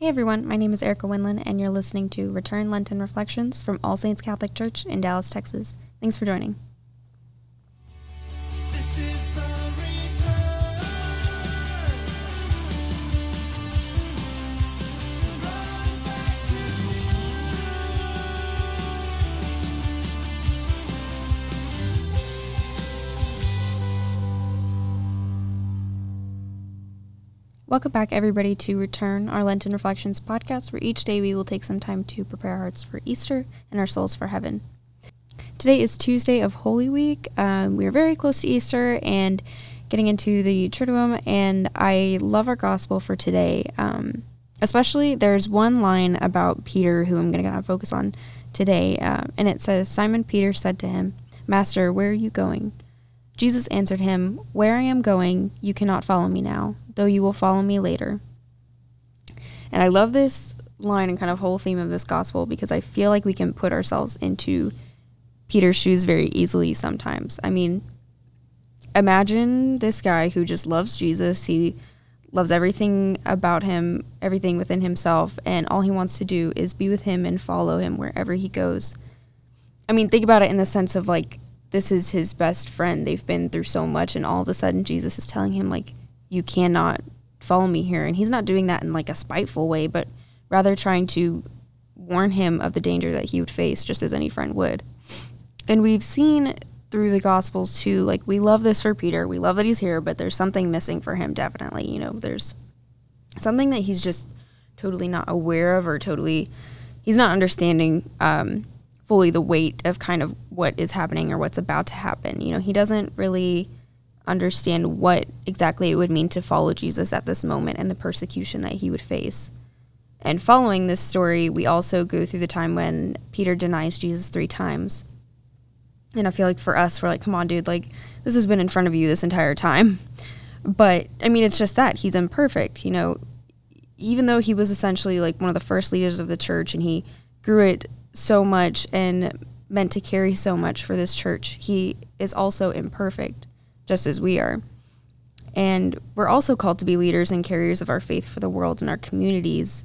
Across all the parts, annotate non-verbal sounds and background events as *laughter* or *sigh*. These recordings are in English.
Hey everyone, my name is Erica Winland, and you're listening to Return Lenten Reflections from All Saints Catholic Church in Dallas, Texas. Thanks for joining. Welcome back, everybody, to Return, our Lenten Reflections podcast, where each day we will take some time to prepare our hearts for Easter and our souls for heaven. Today is Tuesday of Holy Week. Um, we are very close to Easter and getting into the Triduum, and I love our gospel for today. Um, especially, there's one line about Peter who I'm going to kind of focus on today, uh, and it says, Simon Peter said to him, Master, where are you going? Jesus answered him, Where I am going, you cannot follow me now, though you will follow me later. And I love this line and kind of whole theme of this gospel because I feel like we can put ourselves into Peter's shoes very easily sometimes. I mean, imagine this guy who just loves Jesus. He loves everything about him, everything within himself, and all he wants to do is be with him and follow him wherever he goes. I mean, think about it in the sense of like this is his best friend. They've been through so much, and all of a sudden, Jesus is telling him like, "You cannot follow me here," and he's not doing that in like a spiteful way, but rather trying to warn him of the danger that he would face, just as any friend would. And we've seen through the Gospels too, like we love this for Peter. We love that he's here, but there's something missing for him. Definitely, you know, there's something that he's just totally not aware of, or totally he's not understanding. Um, fully the weight of kind of what is happening or what's about to happen. You know, he doesn't really understand what exactly it would mean to follow Jesus at this moment and the persecution that he would face. And following this story, we also go through the time when Peter denies Jesus three times. And I feel like for us, we're like, come on, dude, like, this has been in front of you this entire time. *laughs* But, I mean, it's just that. He's imperfect. You know, even though he was essentially like one of the first leaders of the church and he grew it so much and meant to carry so much for this church, he is also imperfect, just as we are. And we're also called to be leaders and carriers of our faith for the world and our communities.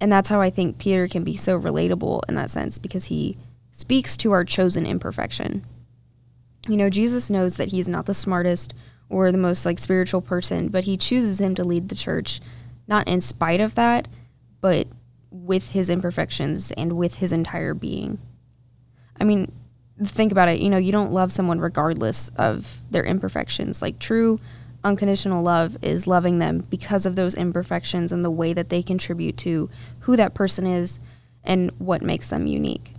And that's how I think Peter can be so relatable in that sense because he speaks to our chosen imperfection. You know, Jesus knows that he's not the smartest or the most like spiritual person, but he chooses him to lead the church not in spite of that, but with his imperfections and with his entire being. I mean, think about it. You know, you don't love someone regardless of their imperfections. Like true unconditional love is loving them because of those imperfections and the way that they contribute to who that person is and what makes them unique.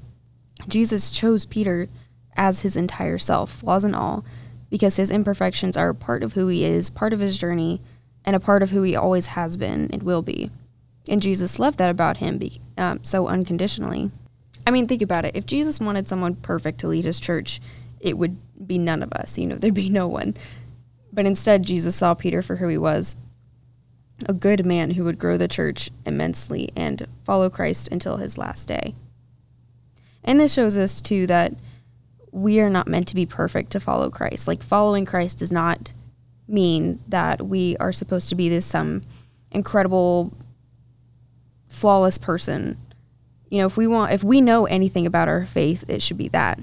Jesus chose Peter as his entire self, flaws and all, because his imperfections are part of who he is, part of his journey, and a part of who he always has been and will be. And Jesus loved that about him be, um, so unconditionally. I mean, think about it. If Jesus wanted someone perfect to lead his church, it would be none of us. You know, there'd be no one. But instead, Jesus saw Peter for who he was a good man who would grow the church immensely and follow Christ until his last day. And this shows us, too, that we are not meant to be perfect to follow Christ. Like, following Christ does not mean that we are supposed to be this some incredible flawless person. You know, if we want if we know anything about our faith, it should be that.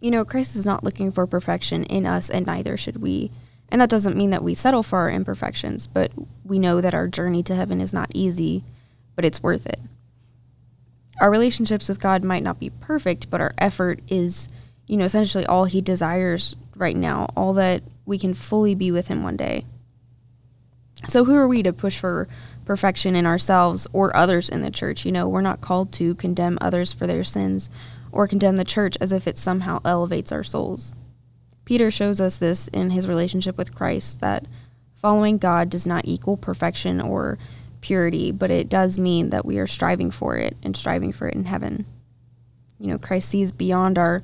You know, Christ is not looking for perfection in us and neither should we. And that doesn't mean that we settle for our imperfections, but we know that our journey to heaven is not easy, but it's worth it. Our relationships with God might not be perfect, but our effort is, you know, essentially all he desires right now, all that we can fully be with him one day. So who are we to push for perfection in ourselves or others in the church? You know, we're not called to condemn others for their sins or condemn the church as if it somehow elevates our souls. Peter shows us this in his relationship with Christ that following God does not equal perfection or purity, but it does mean that we are striving for it and striving for it in heaven. You know, Christ sees beyond our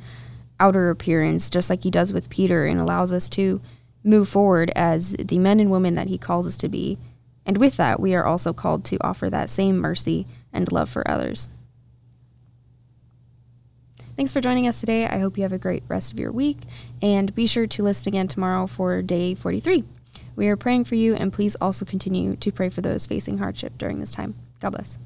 outer appearance, just like he does with Peter, and allows us to move forward as the men and women that he calls us to be. And with that, we are also called to offer that same mercy and love for others. Thanks for joining us today. I hope you have a great rest of your week, and be sure to listen again tomorrow for day 43. We are praying for you, and please also continue to pray for those facing hardship during this time. God bless.